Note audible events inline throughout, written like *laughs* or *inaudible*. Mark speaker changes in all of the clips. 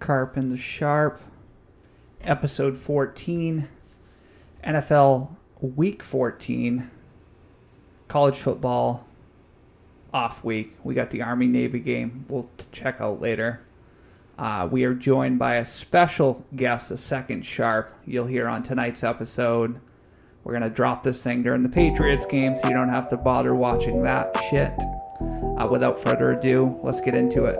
Speaker 1: Carp and the Sharp, episode 14, NFL week 14, college football off week. We got the Army Navy game we'll check out later. Uh, we are joined by a special guest, a second Sharp, you'll hear on tonight's episode. We're going to drop this thing during the Patriots game so you don't have to bother watching that shit. Uh, without further ado, let's get into it.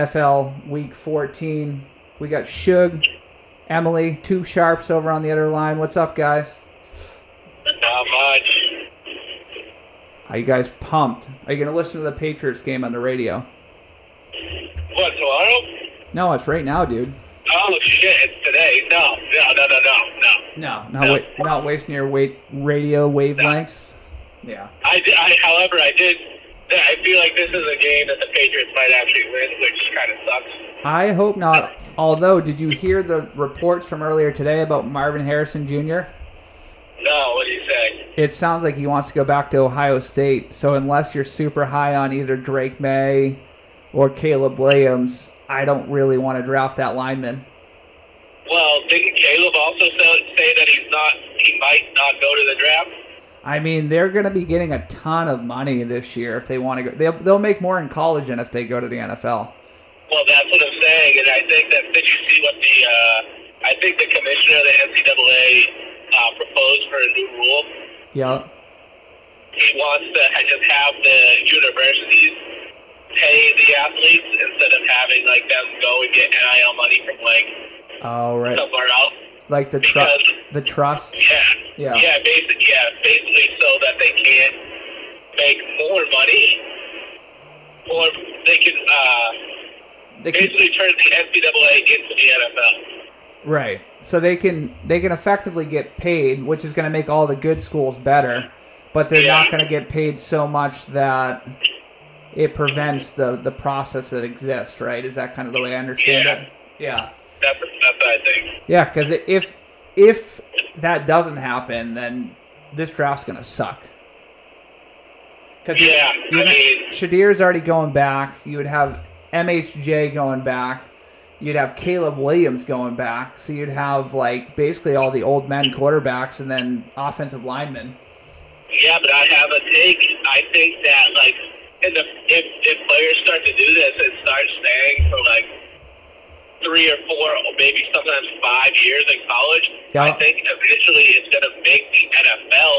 Speaker 1: NFL Week 14. We got Shug, Emily, two sharps over on the other line. What's up, guys?
Speaker 2: Not much.
Speaker 1: Are you guys pumped? Are you going to listen to the Patriots game on the radio?
Speaker 2: What, tomorrow?
Speaker 1: No, it's right now, dude.
Speaker 2: Oh, shit, it's today. No, no, no, no, no, no.
Speaker 1: No, not, wa- not wasting your wait radio wavelengths. Yeah.
Speaker 2: I, di- I, however, I did. I feel like this is a game that the Patriots might actually win, which kind of sucks.
Speaker 1: I hope not. Although, did you hear the reports from earlier today about Marvin Harrison Jr.?
Speaker 2: No, what do you say?
Speaker 1: It sounds like he wants to go back to Ohio State. So unless you're super high on either Drake Maye or Caleb Williams, I don't really want to draft that lineman.
Speaker 2: Well, didn't Caleb also say, say that he's not? He might not go to the draft.
Speaker 1: I mean, they're going to be getting a ton of money this year if they want to go. They'll, they'll make more in college than if they go to the NFL.
Speaker 2: Well, that's what I'm saying, and I think that did you see what the? Uh, I think the commissioner of the NCAA uh, proposed for a new rule.
Speaker 1: Yeah.
Speaker 2: he wants to just have the universities pay the athletes instead of having like them go and get NIL money from like
Speaker 1: Oh, right.
Speaker 2: somewhere else.
Speaker 1: Like the tru-
Speaker 2: Because
Speaker 1: the trust.
Speaker 2: yeah,
Speaker 1: Yeah.
Speaker 2: yeah, basically, yeah, basically so that they can make more money, or they can uh,
Speaker 1: They can,
Speaker 2: basically turn the NCAA into the NFL.
Speaker 1: right. So they can they can effectively get paid, which is going to make all the good schools better, but they're not going to get paid so much that it prevents the the process that exists, right? Is that kind of the way I understand
Speaker 2: Yeah.
Speaker 1: it? Yeah.
Speaker 2: That's that's what I think.
Speaker 1: Yeah, because if if that doesn't happen, then this draft's gonna suck. Because
Speaker 2: Yeah, I mean,
Speaker 1: Shedeur's already going back. You would have MHJ going back. You'd have Caleb Williams going back. So you'd have like basically all the old men quarterbacks and then offensive linemen.
Speaker 2: Yeah, but I have a take. I think that like, in the if if players start to do this and start staying for like three or four or maybe sometimes five years in college,
Speaker 1: Yeah.
Speaker 2: I think eventually it's going to make the NFL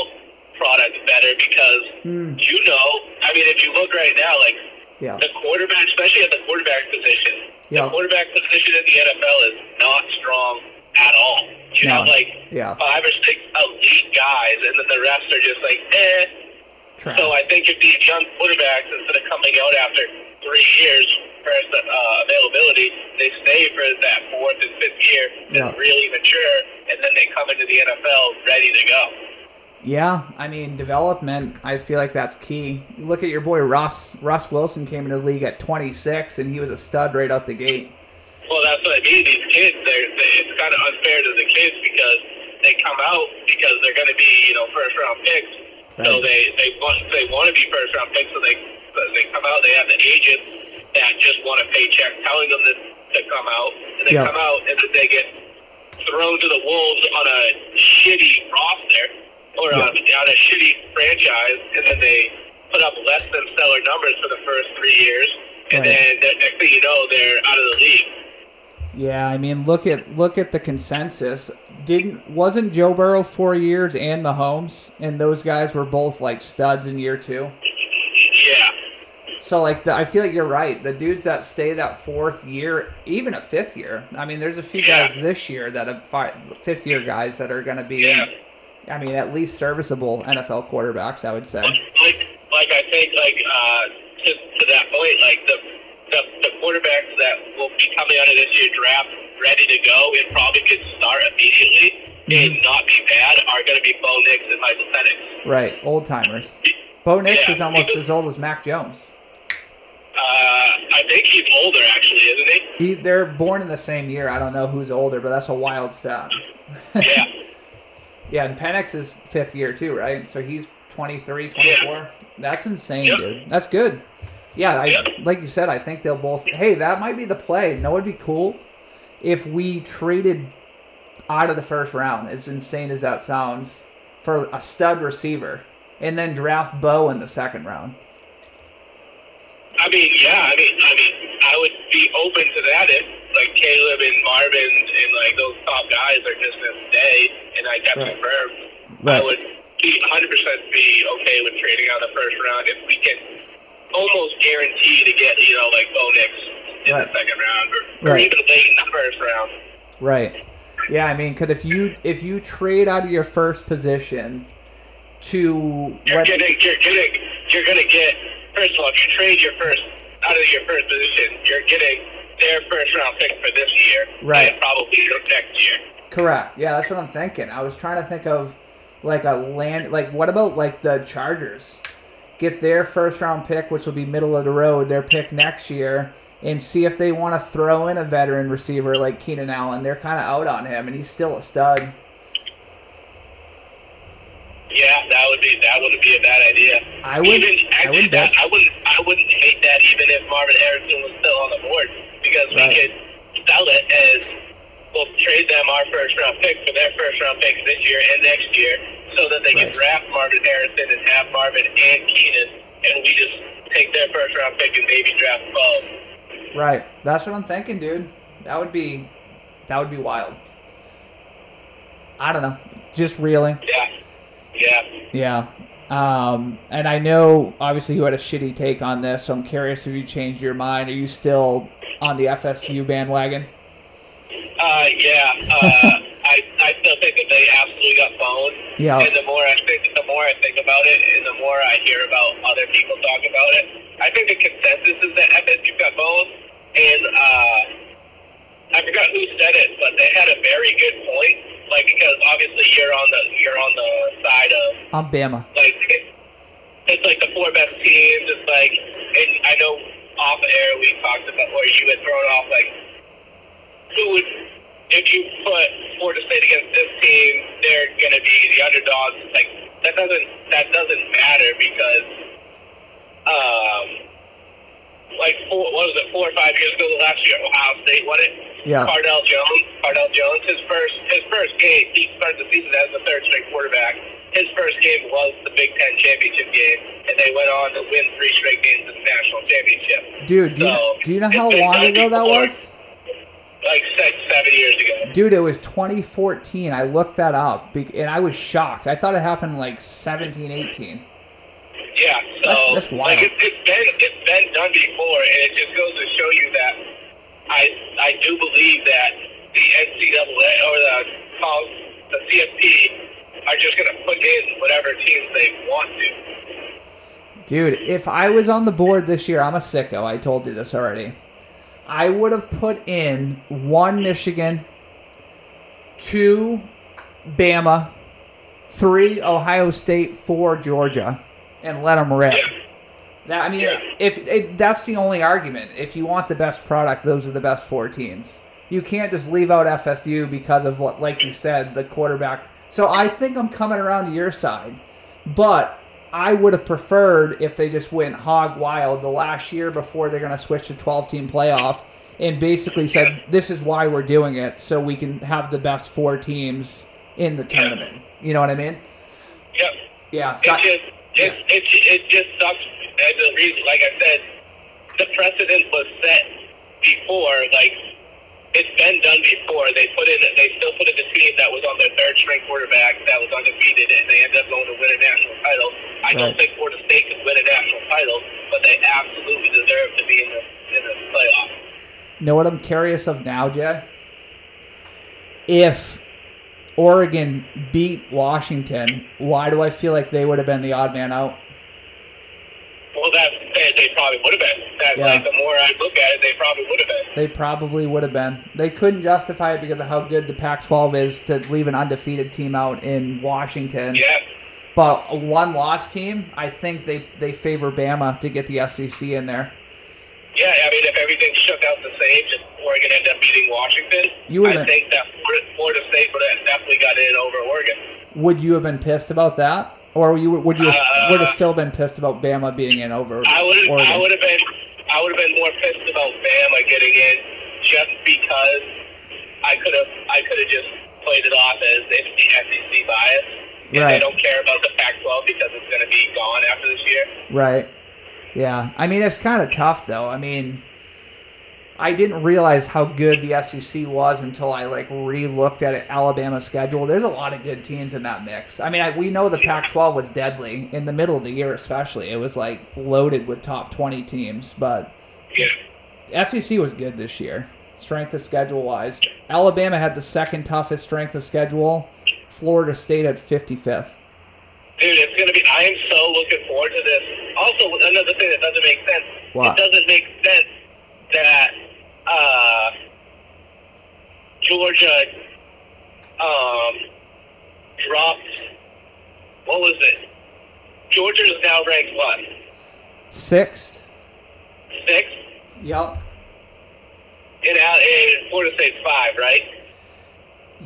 Speaker 2: product better because
Speaker 1: Hmm.
Speaker 2: you know, I mean, if you look right now, like
Speaker 1: Yeah.
Speaker 2: the quarterback, especially at the quarterback position,
Speaker 1: Yeah.
Speaker 2: the quarterback position in the NFL is not strong at all. You
Speaker 1: No.
Speaker 2: have like
Speaker 1: Yeah.
Speaker 2: five or six elite guys, and then the rest are just like, eh.
Speaker 1: Trash.
Speaker 2: So I think if these young quarterbacks, instead of coming out after three years first uh, availability, they stay for that fourth and fifth year
Speaker 1: Yeah.
Speaker 2: and really mature, and then they come into the NFL ready to go.
Speaker 1: Yeah, I mean development. I feel like that's key. Look at your boy Russ. Russ Wilson came into the league at 26, and he was a stud right out the gate.
Speaker 2: Well, that's what I mean. These kids, they're, they, it's kind of unfair to the kids because they come out because they're going to be, you know, first round picks. So they they want they want to be first round picks. So they so they come out. They have the agents that just want a paycheck, telling them to, to come out, and they
Speaker 1: Yeah.
Speaker 2: come out and then they get thrown to the wolves on a shitty roster or
Speaker 1: Yeah.
Speaker 2: on, on a shitty franchise, and then they put up less than stellar numbers for the first three years, and
Speaker 1: Right.
Speaker 2: then the next thing you know, they're out of the league.
Speaker 1: Yeah, I mean look at look at the consensus. Didn't wasn't Joe Burrow four years and Mahomes, and those guys were both like studs in year two. So like the, I feel like you're right. The dudes that stay that fourth year, even a fifth year. I mean, there's a few
Speaker 2: Yeah.
Speaker 1: guys this year that have fi- fifth year guys that are going to be
Speaker 2: Yeah.
Speaker 1: I mean, at least serviceable NFL quarterbacks, I would say.
Speaker 2: Like, like I think, like uh, to, to that point, like the, the the quarterbacks that will be coming out of this year draft ready to go and probably could start immediately and not be bad are going to be Bo Nix and Michael Penix.
Speaker 1: Right, old timers. Bo Nix
Speaker 2: Yeah.
Speaker 1: is almost as old as Mac Jones.
Speaker 2: Uh, I think he's older actually, isn't he?
Speaker 1: He, they're born in the same year. I don't know who's older, but that's a wild stat.
Speaker 2: Yeah. *laughs*
Speaker 1: Yeah, and Penix is fifth year too, right? So he's 23, 24. That's insane,
Speaker 2: Yep.
Speaker 1: dude. That's good. Yeah, I,
Speaker 2: Yep.
Speaker 1: like you said, I think they'll both. Hey, that might be the play. No, it'd be cool if we traded out of the first round, as insane as that sounds, for a stud receiver, and then draft Bo in the second round.
Speaker 2: I mean, yeah. I mean, I mean, I would be open to that if like Caleb and Marvin and like those top guys are just gonna stay, and I got
Speaker 1: Right.
Speaker 2: confirmed.
Speaker 1: Right.
Speaker 2: I would be 100 percent be okay with trading out of the first round if we can almost guarantee to get you know like Bo Nix in
Speaker 1: Right.
Speaker 2: the second round or, or
Speaker 1: Right.
Speaker 2: even late in the first round.
Speaker 1: Right. Yeah, I mean, because if you if you trade out of your first position to
Speaker 2: You're
Speaker 1: what,
Speaker 2: getting, you're getting, you're gonna get. First of all, if you trade your first out of your first position, you're getting their first round pick for this year,
Speaker 1: Right.
Speaker 2: And probably your next year.
Speaker 1: correct? Yeah, that's what I'm thinking. I was trying to think of like a land like what about like the Chargers? Get their first round pick, which will be middle of the road, their pick next year, and see if they want to throw in a veteran receiver like Keenan Allen. They're kind of out on him, and he's still a stud.
Speaker 2: Yeah, that would be that wouldn't be a bad idea.
Speaker 1: I would-
Speaker 2: Even,
Speaker 1: I
Speaker 2: actually,
Speaker 1: would
Speaker 2: that, I wouldn't. I wouldn't hate that even if Marvin Harrison was still on the board because
Speaker 1: Right.
Speaker 2: we could sell it as we'll trade them our first round pick for their first round pick this year and next year, so that they
Speaker 1: Right.
Speaker 2: can draft Marvin Harrison and have Marvin and Keenan, and we just take their first round pick and maybe draft both.
Speaker 1: Right. That's what I'm thinking, dude. That would be that would be wild. I don't know. Just reeling.
Speaker 2: Yeah, yeah.
Speaker 1: Yeah. Um, and I know obviously you had a shitty take on this, so I'm curious if you changed your mind. Are you still on the FSU bandwagon?
Speaker 2: Uh, yeah. Uh, *laughs* I I still think that they absolutely got boned.
Speaker 1: Yeah.
Speaker 2: And the more I think, the more I think about it, and the more I hear about other people talk about it, I think the consensus is that FSU got boned. And uh, I forgot who said it, but they had a very good point. Like because obviously you're on the you're on the side of
Speaker 1: I'm Bama.
Speaker 2: like it's like the four best teams. It's like, and I know off air we talked about, or you had thrown off like who would if you put Florida State against this team, they're going to be the underdogs. Like that doesn't that doesn't matter because um like four what was it four or five years ago the last year Ohio State won it.
Speaker 1: Yeah.
Speaker 2: Cardale Jones. Cardale Jones. His first his first game. He started the season as the third string quarterback. His first game was the Big Ten championship game, and they went on to win three straight games in the national championship.
Speaker 1: Dude, do you, do you know how long ago that was?
Speaker 2: Like six, seven years ago.
Speaker 1: Dude, it was 2014. I looked that up and I was shocked. I thought it happened like 17, 18.
Speaker 2: Yeah. So
Speaker 1: That's- that's wild.
Speaker 2: like it, it's been it's been done before, and it just goes to show you that I I do believe that the NCAA or the the CFP are just going to put in whatever teams they want to.
Speaker 1: Dude, if I was on the board this year, I'm a sicko. I told you this already. I would have put in one Michigan, two Bama, three Ohio State, four Georgia, and let them rip. That, I mean, if it, that's the only argument. If you want the best product, those are the best four teams. You can't just leave out FSU because of what, like you said, the quarterback. So I think I'm coming around to your side, but I would have preferred if they just went hog wild the last year before they're going to switch to 12 team playoff and basically said this is why we're doing it so we can have the best four teams in the tournament. You know what I mean?
Speaker 2: Yep.
Speaker 1: Yeah. So-
Speaker 2: just it, it, it just sucks as a reason. Like I said, the precedent was set before. Like it's been done before. They put in they still put in a team that was on their third string quarterback that was undefeated, and they ended up going to win a national title. I don't
Speaker 1: Right.
Speaker 2: think Florida State could win a national title, but they absolutely deserve to be in the in the playoff.
Speaker 1: know what I'm curious of now, Jay? If Oregon beat Washington, why do I feel like they would have been the odd man out?
Speaker 2: Well, that they, they probably would have been. That,
Speaker 1: Yeah.
Speaker 2: like, the more I look at it, they probably would have been.
Speaker 1: They probably would have been. They couldn't justify it because of how good the Pac-12 is to leave an undefeated team out in Washington.
Speaker 2: Yeah.
Speaker 1: But a one-loss team, I think they they favor Bama to get the SEC in there.
Speaker 2: Yeah, I mean, if everything shook out the same, just Oregon ended up beating Washington,
Speaker 1: You
Speaker 2: I
Speaker 1: been-
Speaker 2: think that Florida, Florida State would have definitely got in over Oregon.
Speaker 1: Would you have been pissed about that, or you would you
Speaker 2: Uh,
Speaker 1: would have still been pissed about Bama being in over
Speaker 2: I would I would have been I would have been more pissed about Bama getting in just because I could have I could have just played it off as it's the SEC bias. And they don't care about the Pac-12 because it's going to be gone after this year.
Speaker 1: Right. Yeah. I mean, it's kind of tough though. I mean, I didn't realize how good the SEC was until I like re-looked at it, Alabama's schedule. There's a lot of good teams in that mix. I mean, I, we know the Pac-12 was deadly in the middle of the year, especially. It was like loaded with top 20 teams, but
Speaker 2: Yeah.
Speaker 1: SEC was good this year, strength of schedule wise. Alabama had the second toughest strength of schedule. Florida State at 55th.
Speaker 2: Dude, it's gonna be. I am so looking forward to this. Also, another thing that doesn't make sense.
Speaker 1: What?
Speaker 2: It doesn't make sense that uh, Georgia um, dropped. What was it? Georgia is now ranked what?
Speaker 1: Sixth.
Speaker 2: Sixth.
Speaker 1: Yep.
Speaker 2: In, Al- in Florida State's five, right?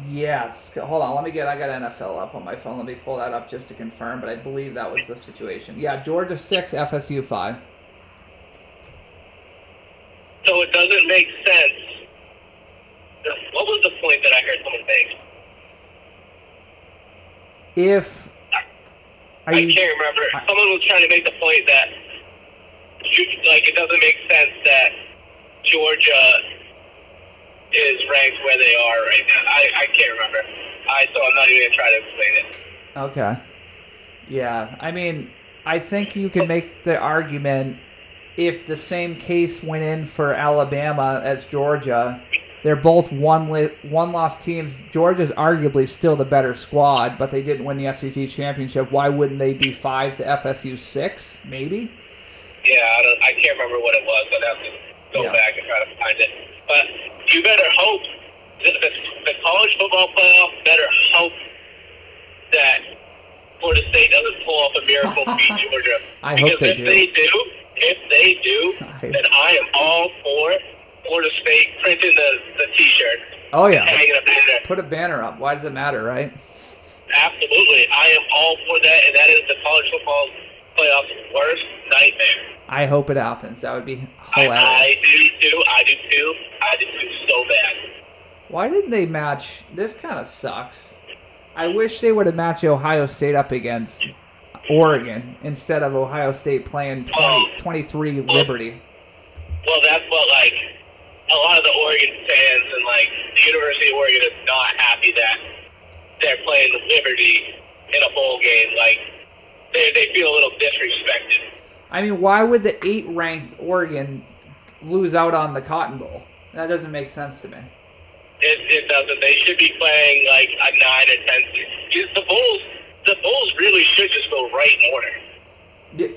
Speaker 1: Yes. Hold on. Let me get. I got NFL up on my phone. Let me pull that up just to confirm. But I believe that was the situation. Yeah. Georgia six, FSU five.
Speaker 2: So it doesn't make sense. What was the point that I heard someone make?
Speaker 1: If are
Speaker 2: I
Speaker 1: you
Speaker 2: can't remember.
Speaker 1: I-
Speaker 2: Someone was trying to make the point that, like, it doesn't make sense that Georgia is ranked where they are right now. I, I can't remember. I so I'm not even gonna try to explain it.
Speaker 1: okay? Yeah. I mean, I think you can make the argument if the same case went in for Alabama as Georgia. They're both one li- one loss teams. Georgia's arguably still the better squad, but they didn't win the SEC championship. Why wouldn't they be five to FSU six? Maybe.
Speaker 2: Yeah, I don't. I can't remember what it was. I'd have to go
Speaker 1: Yeah.
Speaker 2: back and try to find it. But you better hope the, the, the college football playoff better hope that Florida State doesn't pull off a miracle *laughs* beat Georgia.
Speaker 1: I
Speaker 2: because
Speaker 1: hope they
Speaker 2: if
Speaker 1: do.
Speaker 2: they do, if they do, *laughs*
Speaker 1: I-
Speaker 2: then I am all for Florida State printing the, the T-shirt,
Speaker 1: Oh yeah.
Speaker 2: hanging in there.
Speaker 1: Put a banner up. Why does it matter, right?
Speaker 2: Absolutely, I am all for that, and that is the college football playoff's worst nightmare.
Speaker 1: I hope it happens. That would be
Speaker 2: I,
Speaker 1: hilarious.
Speaker 2: I do too. I do too. I do too so bad.
Speaker 1: Why didn't they match? This kind of sucks. I wish they would have matched Ohio State up against Oregon instead of Ohio State playing 20, 23 Liberty.
Speaker 2: Well, that's what like a lot of the Oregon fans and like the University of Oregon is not happy that they're playing Liberty in a bowl game. Like they they feel a little disrespected.
Speaker 1: I mean, why would the eight ranked Oregon lose out on the Cotton Bowl? That doesn't make sense to me.
Speaker 2: It, it doesn't. They should be playing like a nine or ten. Just the Bulls. The Bulls really should just go right in order.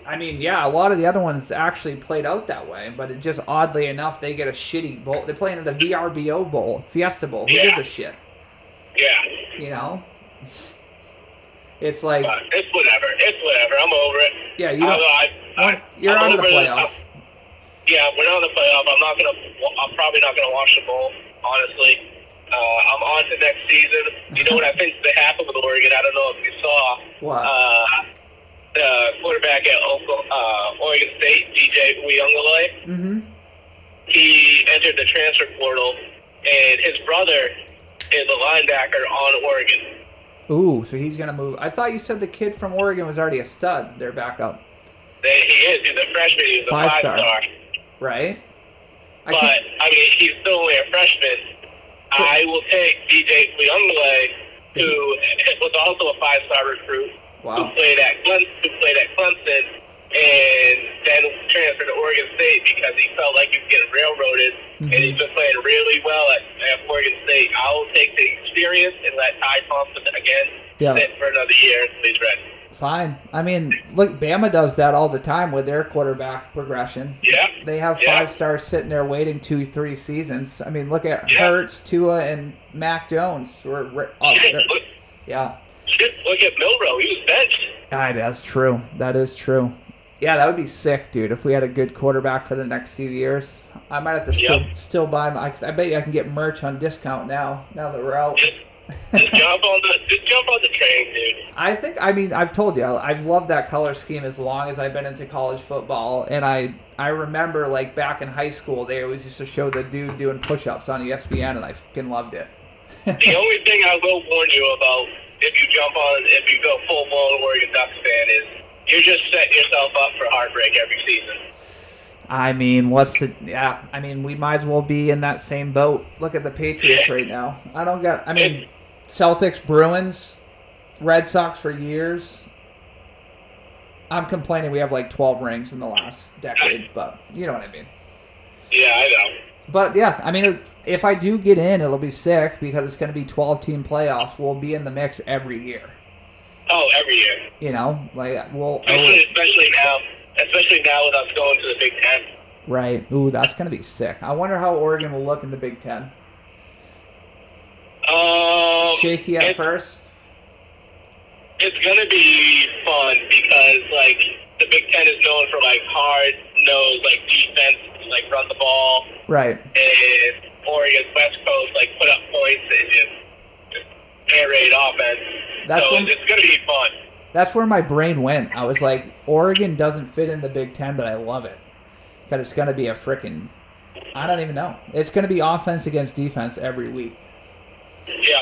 Speaker 1: I mean, yeah, a lot of the other ones actually played out that way, but it just oddly enough, they get a shitty bowl. They're playing in the VRBO Bowl, Fiesta Bowl. Who
Speaker 2: Yeah.
Speaker 1: gives a shit?
Speaker 2: Yeah,
Speaker 1: You know? *laughs* It's like,
Speaker 2: but it's whatever. It's whatever. I'm over it.
Speaker 1: yeah, you
Speaker 2: I, I,
Speaker 1: you're
Speaker 2: I'm
Speaker 1: out of the
Speaker 2: it.
Speaker 1: playoffs.
Speaker 2: Yeah, we're not in the playoff. I'm not gonna. I'm probably not gonna watch the bowl. Honestly, uh, I'm on to next season. You know what I think's gonna happen with Oregon? I don't know if you saw.
Speaker 1: What?
Speaker 2: Uh, the quarterback at Oklahoma, uh, Oregon State, DJ Uiagalelei,
Speaker 1: Mm-hmm.
Speaker 2: he entered the transfer portal, and his brother is a linebacker on Oregon.
Speaker 1: Ooh, so he's gonna move. I thought you said the kid from Oregon was already a stud. Their backup,
Speaker 2: They, he is. He's a freshman. He's a
Speaker 1: Five
Speaker 2: five
Speaker 1: star.
Speaker 2: star.
Speaker 1: right? I
Speaker 2: But
Speaker 1: can't.
Speaker 2: I mean, he's still only a freshman. I will take DJ Leungule, who *laughs* was also a five-star recruit, who played at Clemson, who played at Clemson, and then transferred to Oregon State because he felt like he was getting railroaded, and mm-hmm. he's been playing really well at, at Oregon State. I will take the experience and let Ty Thompson again
Speaker 1: Yeah.
Speaker 2: sit for another year until he's ready.
Speaker 1: Fine. I mean, look, Bama does that all the time with their quarterback progression.
Speaker 2: Yeah.
Speaker 1: They have
Speaker 2: Yeah.
Speaker 1: five stars sitting there waiting two, three seasons. I mean, look at
Speaker 2: Yeah.
Speaker 1: Hurts, Tua, and Mac Jones. Who are, oh,
Speaker 2: look,
Speaker 1: yeah.
Speaker 2: look at Milroe. He was benched.
Speaker 1: Ah, that's true. That is true. Yeah, that would be sick, dude. If we had a good quarterback for the next few years, I might have to still
Speaker 2: Yep.
Speaker 1: still buy. My, I bet you I can get merch on discount now. Now that we're out.
Speaker 2: Just, jump on the just jump on the train, dude.
Speaker 1: I think. I mean, I've told you, I've loved that color scheme as long as I've been into college football, and I I remember like back in high school, they always used to show the dude doing push-ups on ESPN, and I fucking loved it.
Speaker 2: The only thing I will warn you about if you jump on, if you go full blown Oregon Ducks fan, is you're just setting yourself up for heartbreak every season.
Speaker 1: I mean, what's the? Yeah, I mean, we might as well be in that same boat. Look at the Patriots *laughs* right now. I don't get. I mean, Celtics, Bruins, Red Sox for years. I'm complaining we have like 12 rings in the last decade, but you know what I mean.
Speaker 2: Yeah, I know.
Speaker 1: But yeah, I mean, if I do get in, it'll be sick because it's going to be 12 team playoffs. We'll be in the mix every year.
Speaker 2: Oh, every year,
Speaker 1: You know, like we'll
Speaker 2: especially especially now, especially now with us going to the Big Ten.
Speaker 1: right. Ooh, that's going to be sick. I wonder how Oregon will look in the Big Ten.
Speaker 2: Um,
Speaker 1: Shaky at first.
Speaker 2: It's gonna be fun because like the Big Ten is known for like hard nosed like defense, like run the ball,
Speaker 1: Right.
Speaker 2: and Oregon's West Coast like put up points and just, just air raid offense.
Speaker 1: That's
Speaker 2: so
Speaker 1: when-
Speaker 2: it's gonna be fun.
Speaker 1: That's where my brain went. I was like, Oregon doesn't fit in the Big Ten, but I love it because it's going to be a freaking. I don't even know. It's going to be offense against defense every week,
Speaker 2: Yeah.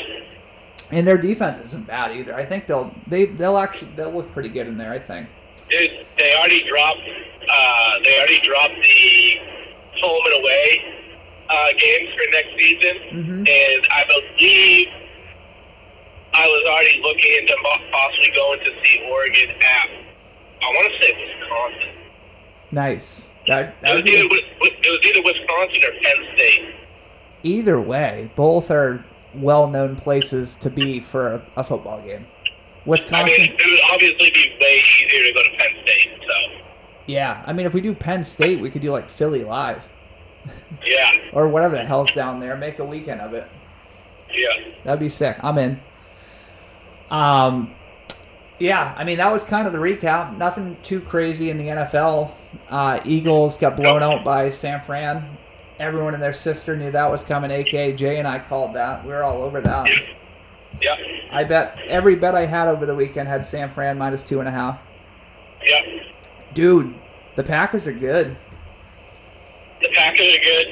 Speaker 1: and their defense isn't bad either. I think they'll they they'll actually they'll look pretty good in there. I think.
Speaker 2: Dude, they already dropped. Uh, they already dropped the home and away uh, games for next season,
Speaker 1: Mhm.
Speaker 2: and I believe I was already looking into possibly going to see Oregon at. I want to say Wisconsin.
Speaker 1: Nice. That,
Speaker 2: It
Speaker 1: that
Speaker 2: was,
Speaker 1: be
Speaker 2: either, it was either Wisconsin or Penn State.
Speaker 1: either way. Both are well-known places to be for a, football game. Wisconsin.
Speaker 2: I mean, it would obviously be way easier to go to Penn State. So,
Speaker 1: yeah. I mean, if we do Penn State, we could do like Philly live
Speaker 2: yeah, *laughs*
Speaker 1: or whatever the hell's down there. Make a weekend of it.
Speaker 2: yeah.
Speaker 1: That'd be sick. I'm in. Um, yeah, I mean that was kind of the recap. Nothing too crazy in the NFL. Uh, Eagles got blown out by San Fran. Everyone and their sister knew that was coming. AK Jay and I called that. We were all over that.
Speaker 2: Yeah,
Speaker 1: I bet every bet I had over the weekend had San Fran minus two and a half.
Speaker 2: yeah.
Speaker 1: Dude, the Packers are good.
Speaker 2: The Packers are good,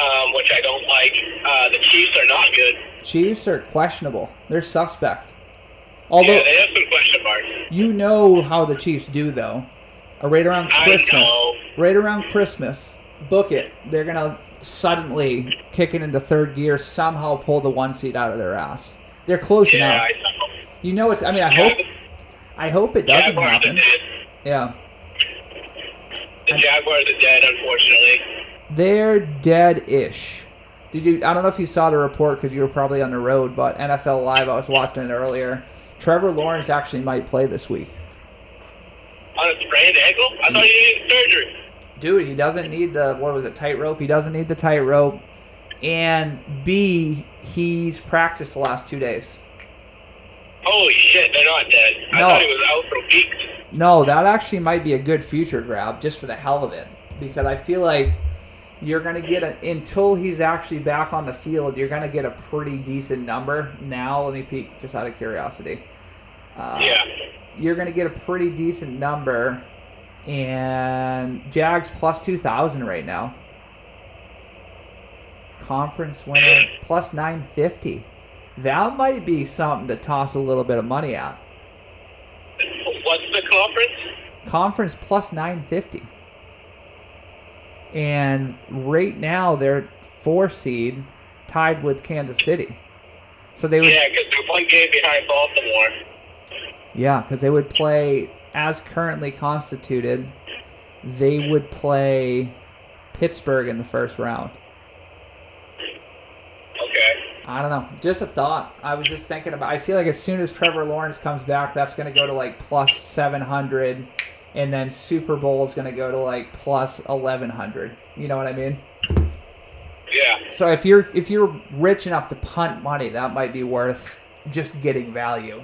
Speaker 2: um, which I don't like. Uh, the Chiefs are not good.
Speaker 1: Chiefs are questionable. They're suspect. Although
Speaker 2: yeah, they have some question marks.
Speaker 1: you know how the Chiefs do though. Uh, Right around
Speaker 2: I
Speaker 1: Christmas.
Speaker 2: know.
Speaker 1: right around Christmas, book it. They're gonna suddenly kicking into third gear, somehow pull the one seat out of their ass. They're close
Speaker 2: Yeah,
Speaker 1: enough.
Speaker 2: I know.
Speaker 1: You know it's. I mean, I
Speaker 2: Yeah,
Speaker 1: hope. I hope it doesn't
Speaker 2: Jaguars
Speaker 1: happen. Yeah,
Speaker 2: The Jaguars are dead, unfortunately.
Speaker 1: they're dead-ish. Did you? I don't know if you saw the report because you were probably on the road, but NFL Live, I was watching it earlier. Trevor Lawrence actually might play this week.
Speaker 2: On a sprained ankle? I thought he needed surgery.
Speaker 1: Dude, he doesn't need the what was it tightrope. He doesn't need the tightrope, and B, he's practiced the last two days.
Speaker 2: Holy shit, they're not dead. I
Speaker 1: No.
Speaker 2: thought he was out for weeks.
Speaker 1: No, that actually might be a good future grab just for the hell of it. Because I feel like you're going to get a, until he's actually back on the field, you're going to get a pretty decent number. Now, let me peek just out of curiosity. Uh,
Speaker 2: Yeah.
Speaker 1: You're going to get a pretty decent number. And Jags plus 2,000 right now. Conference winner plus 950. That might be something to toss a little bit of money at.
Speaker 2: What's the conference?
Speaker 1: conference plus 950 and right now they're four seed tied with kansas city so they would
Speaker 2: Yeah, because they're one game behind Baltimore.
Speaker 1: yeah because they would play as currently constituted they would play pittsburgh in the first round
Speaker 2: Okay.
Speaker 1: I don't know. Just a thought. I was just thinking about. I feel like as soon as Trevor Lawrence comes back, that's going to go to like plus seven hundred, and then Super Bowl is going to go to like plus eleven hundred. You know what I mean?
Speaker 2: Yeah.
Speaker 1: So if you're if you're rich enough to punt money, that might be worth just getting value.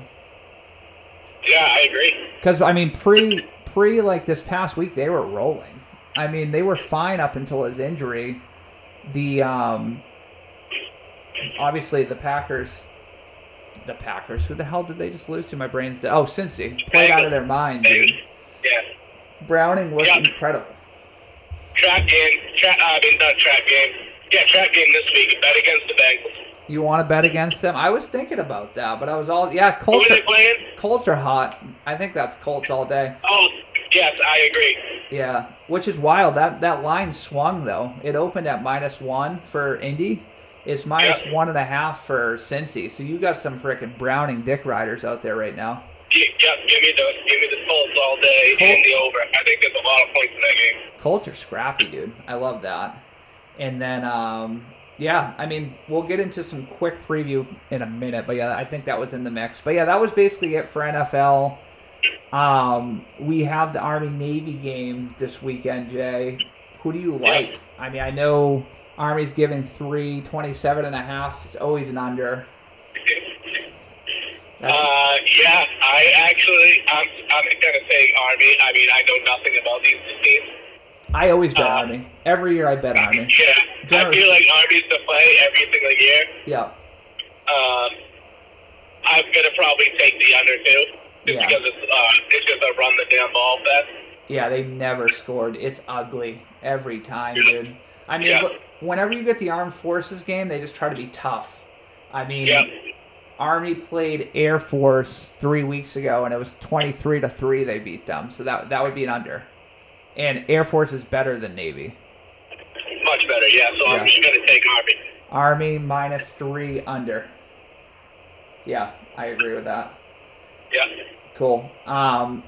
Speaker 2: Yeah, I agree.
Speaker 1: Because I mean, pre pre like this past week, they were rolling. I mean, they were fine up until his injury. The um, obviously the Packers, the Packers. Who the hell did they just lose to? My brain's dead. Oh, Cincy played out of their mind, dude.
Speaker 2: Yeah.
Speaker 1: Browning looked
Speaker 2: Yeah.
Speaker 1: incredible.
Speaker 2: Trap game. Trap. I mean, not trap game. Yeah, trap game this week. Bet against the Bengals.
Speaker 1: You want to bet against them? I was thinking about that, but I was all yeah.
Speaker 2: Who
Speaker 1: Colts
Speaker 2: are they playing?
Speaker 1: Colts are hot. I think that's Colts all day.
Speaker 2: Oh, yes, I agree.
Speaker 1: Yeah, which is wild. That that line swung though. It opened at minus one for Indy. It's minus
Speaker 2: Yeah.
Speaker 1: one and a half for Cincy. So you got some freaking Browning dick riders out there right now.
Speaker 2: Yep, give me the give me the Colts all day and the over. I think there's a lot of points in that game.
Speaker 1: Colts are scrappy, dude. I love that. And then, um, yeah, I mean, we'll get into some quick preview in a minute, but yeah, I think that was in the mix. But yeah, that was basically it for NFL. Um, we have the Army Navy game this weekend, Jay. Who do you like? I mean, I know Army's giving three, 27 and a half. It's always an under.
Speaker 2: Uh, yeah, I actually, I'm, I'm gonna say Army. I mean, I know nothing about these teams.
Speaker 1: I always bet
Speaker 2: uh,
Speaker 1: Army. Every year I bet Army.
Speaker 2: Yeah, I feel like Army's the play every single year.
Speaker 1: Yeah.
Speaker 2: Um, I'm gonna probably take the under too, just
Speaker 1: Yeah.
Speaker 2: because it's uh, it's just a run the damn ball fest.
Speaker 1: Yeah, they never scored. It's ugly every time, dude. I mean,
Speaker 2: Yeah.
Speaker 1: whenever you get the armed forces game, they just try to be tough. I mean,
Speaker 2: Yeah,
Speaker 1: Army played Air Force three weeks ago, and it was twenty-three to three. They beat them, so that that would be an under. And Air Force is better than Navy.
Speaker 2: much better. Yeah, so
Speaker 1: Yeah.
Speaker 2: I'm just gonna take Army.
Speaker 1: Army minus three under. Yeah, I agree with that.
Speaker 2: Yeah.
Speaker 1: Cool. Um,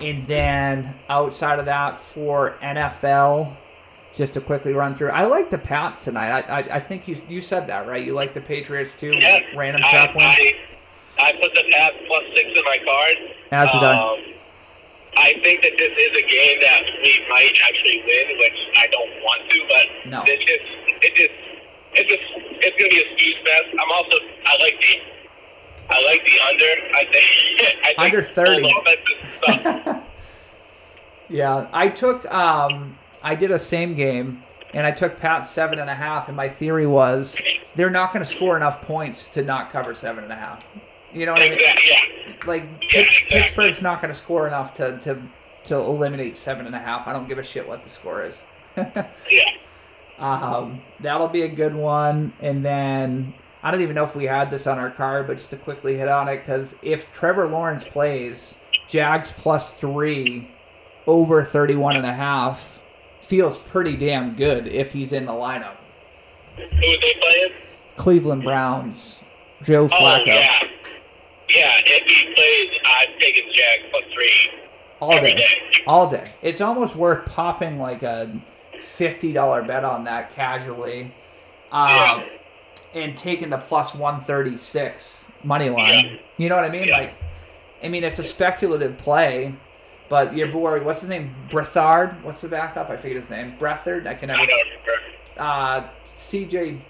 Speaker 1: and then outside of that, for NFL, just to quickly run through, I like the Pats tonight. I, I, I think you you said that right. You like the Patriots too.
Speaker 2: Yeah.
Speaker 1: Random
Speaker 2: I. I, I put the Pats plus six in my card.
Speaker 1: As did I.
Speaker 2: I think that this is a game that we might actually win, which I don't want to, but
Speaker 1: No.
Speaker 2: it's just, it just, it's just, it's gonna be a speed fest. I'm also, I like the, I like the under. I think, *laughs* I think
Speaker 1: Under 30.
Speaker 2: both offenses suck. *laughs*
Speaker 1: yeah, I took um, I did a same game, and I took Pat seven and a half, and my theory was they're not going to score enough points to not cover seven and a half. You know what I mean?
Speaker 2: Yeah,
Speaker 1: like
Speaker 2: Yeah,
Speaker 1: Pitts-
Speaker 2: exactly.
Speaker 1: Pittsburgh's not going to score enough to, to to eliminate seven and a half. I don't give a shit what the score is. *laughs*
Speaker 2: yeah.
Speaker 1: um, that'll be a good one. And then I don't even know if we had this on our card, but just to quickly hit on it, because if Trevor Lawrence plays, Jags plus three over 31 and a half feels pretty damn good if he's in the lineup.
Speaker 2: Who are they playing?
Speaker 1: Cleveland Browns, Joe Flacco.
Speaker 2: Oh
Speaker 1: Flacco,
Speaker 2: yeah, yeah. If he plays, I'm taking Jack plus three
Speaker 1: all day.
Speaker 2: day.
Speaker 1: all day. It's almost worth popping like a fifty dollar bet on that casually, um,
Speaker 2: Yeah.
Speaker 1: and taking the plus one thirty six money line.
Speaker 2: Yeah.
Speaker 1: You know what I mean?
Speaker 2: Yeah.
Speaker 1: Like, I mean it's a speculative play, but your boy, what's his name? Brethard. What's the backup? I forget his name. Brethard. I can
Speaker 2: I
Speaker 1: never.
Speaker 2: don't remember.
Speaker 1: Uh, C.J.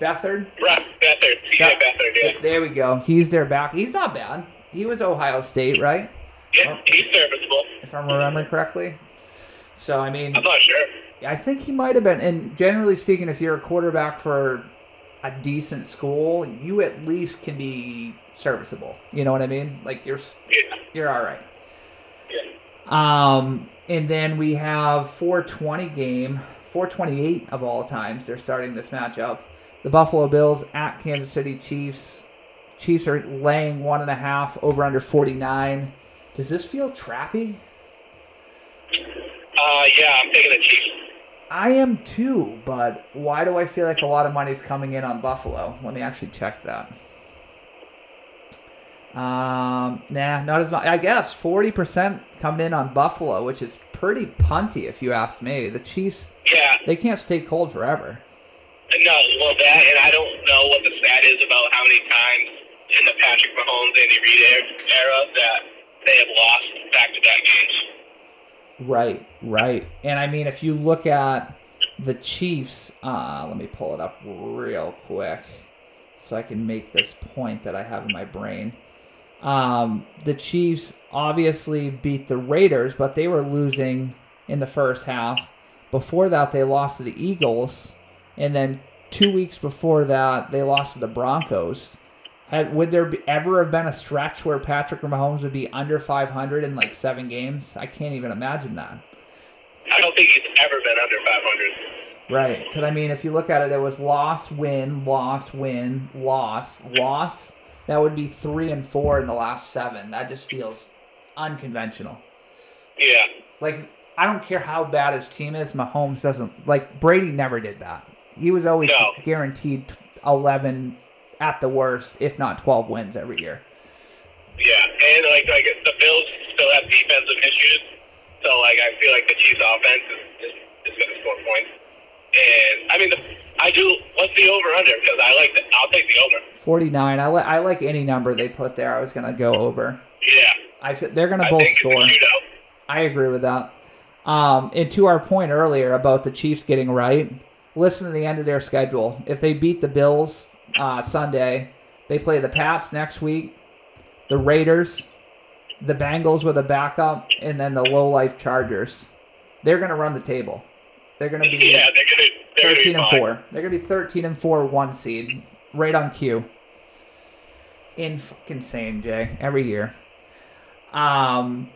Speaker 1: Beathard.
Speaker 2: Right, Beathard, TJ
Speaker 1: Yeah.
Speaker 2: Beathard, yeah.
Speaker 1: There we go. He's their back. He's not bad. He was Ohio State, right?
Speaker 2: Yeah, he's serviceable.
Speaker 1: If I'm remembering correctly. So I mean,
Speaker 2: I'm not sure.
Speaker 1: I think he might have been. And generally speaking, if you're a quarterback for a decent school, you at least can be serviceable. You know what I mean? Like you're
Speaker 2: Yeah,
Speaker 1: you're all right.
Speaker 2: yeah.
Speaker 1: Um, and then we have 420 game, 428 of all times. They're starting this matchup. The Buffalo Bills at Kansas City Chiefs. Chiefs are laying one and a half over under 49. Does this feel trappy?
Speaker 2: Uh, yeah, I'm taking the Chiefs.
Speaker 1: I am too, but why do I feel like a lot of money's coming in on Buffalo? Let me actually check that. Um, nah, not as much. I guess forty percent coming in on Buffalo, which is pretty punty if you ask me. The Chiefs,
Speaker 2: Yeah,
Speaker 1: they can't stay cold forever.
Speaker 2: No, well that, and I don't know what the stat is about how many times in the Patrick Mahomes, Andy Reid era that they have lost back-to-back games.
Speaker 1: Right, right. And I mean, if you look at the Chiefs, uh, let me pull it up real quick so I can make this point that I have in my brain. Um, the Chiefs obviously beat the Raiders, but they were losing in the first half. Before that, they lost to the Eagles, and then two weeks before that, they lost to the Broncos. Had, would there be, ever have been a stretch where Patrick Mahomes would be under 500 in like seven games? I can't even imagine that.
Speaker 2: I don't think he's ever been under 500.
Speaker 1: Right, because I mean, if you look at it, it was loss, win, loss, win, loss, loss. That would be three and four in the last seven. That just feels unconventional.
Speaker 2: Yeah.
Speaker 1: Like I don't care how bad his team is, Mahomes doesn't like Brady never did that. He was always
Speaker 2: No.
Speaker 1: guaranteed eleven at the worst, if not twelve wins every year.
Speaker 2: Yeah, and like like the Bills still have defensive issues, so like I feel like the Chiefs' offense is, is, is going to score points. And I mean, the, I do. What's the over under? Because I like the. I'll take the over.
Speaker 1: Forty nine. I like I like any number they put there. I was gonna go over.
Speaker 2: Yeah,
Speaker 1: I they're gonna both score.
Speaker 2: it's a shootout.
Speaker 1: I agree with that. Um, and to our point earlier about the Chiefs getting right, listen to the end of their schedule. If they beat the Bills uh, Sunday, they play the Pats next week, the Raiders, the Bengals with a backup, and then the low life Chargers. They're gonna run the table. They're gonna be
Speaker 2: Yeah, they're gonna. They're
Speaker 1: thirteen
Speaker 2: gonna
Speaker 1: and
Speaker 2: be fine.
Speaker 1: four. They're gonna be thirteen and four, one seed, right on cue. In fucking insane, Jay. Every year. Um,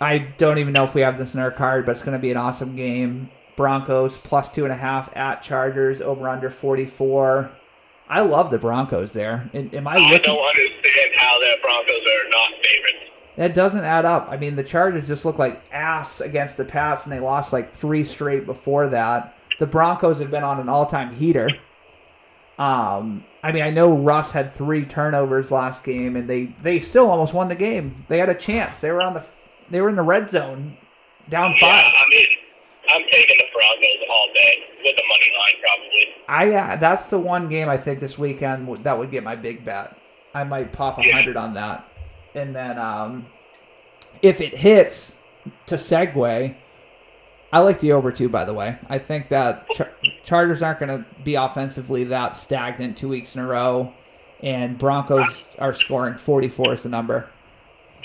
Speaker 1: I don't even know if we have this in our card, but it's gonna be an awesome game. Broncos plus two and a half at Chargers over under forty four. I love the Broncos there. Am am I
Speaker 2: I
Speaker 1: looking?
Speaker 2: don't understand how the Broncos are not favorites.
Speaker 1: That doesn't add up. I mean, the Chargers just look like ass against the pass, and they lost like three straight before that. The Broncos have been on an all-time heater. Um, I mean, I know Russ had three turnovers last game, and they they still almost won the game. They had a chance. They were on the they were in the red zone, down
Speaker 2: Yeah,
Speaker 1: five.
Speaker 2: I mean, I'm taking Broncos all day with the money line probably.
Speaker 1: I uh, that's the one game I think this weekend w- that would get my big bet. I might pop a
Speaker 2: Yeah.
Speaker 1: hundred on that, and then um, if it hits to segue, I like the over two. By the way, I think that Char- Chargers aren't going to be offensively that stagnant two weeks in a row, and Broncos are scoring forty four is the number.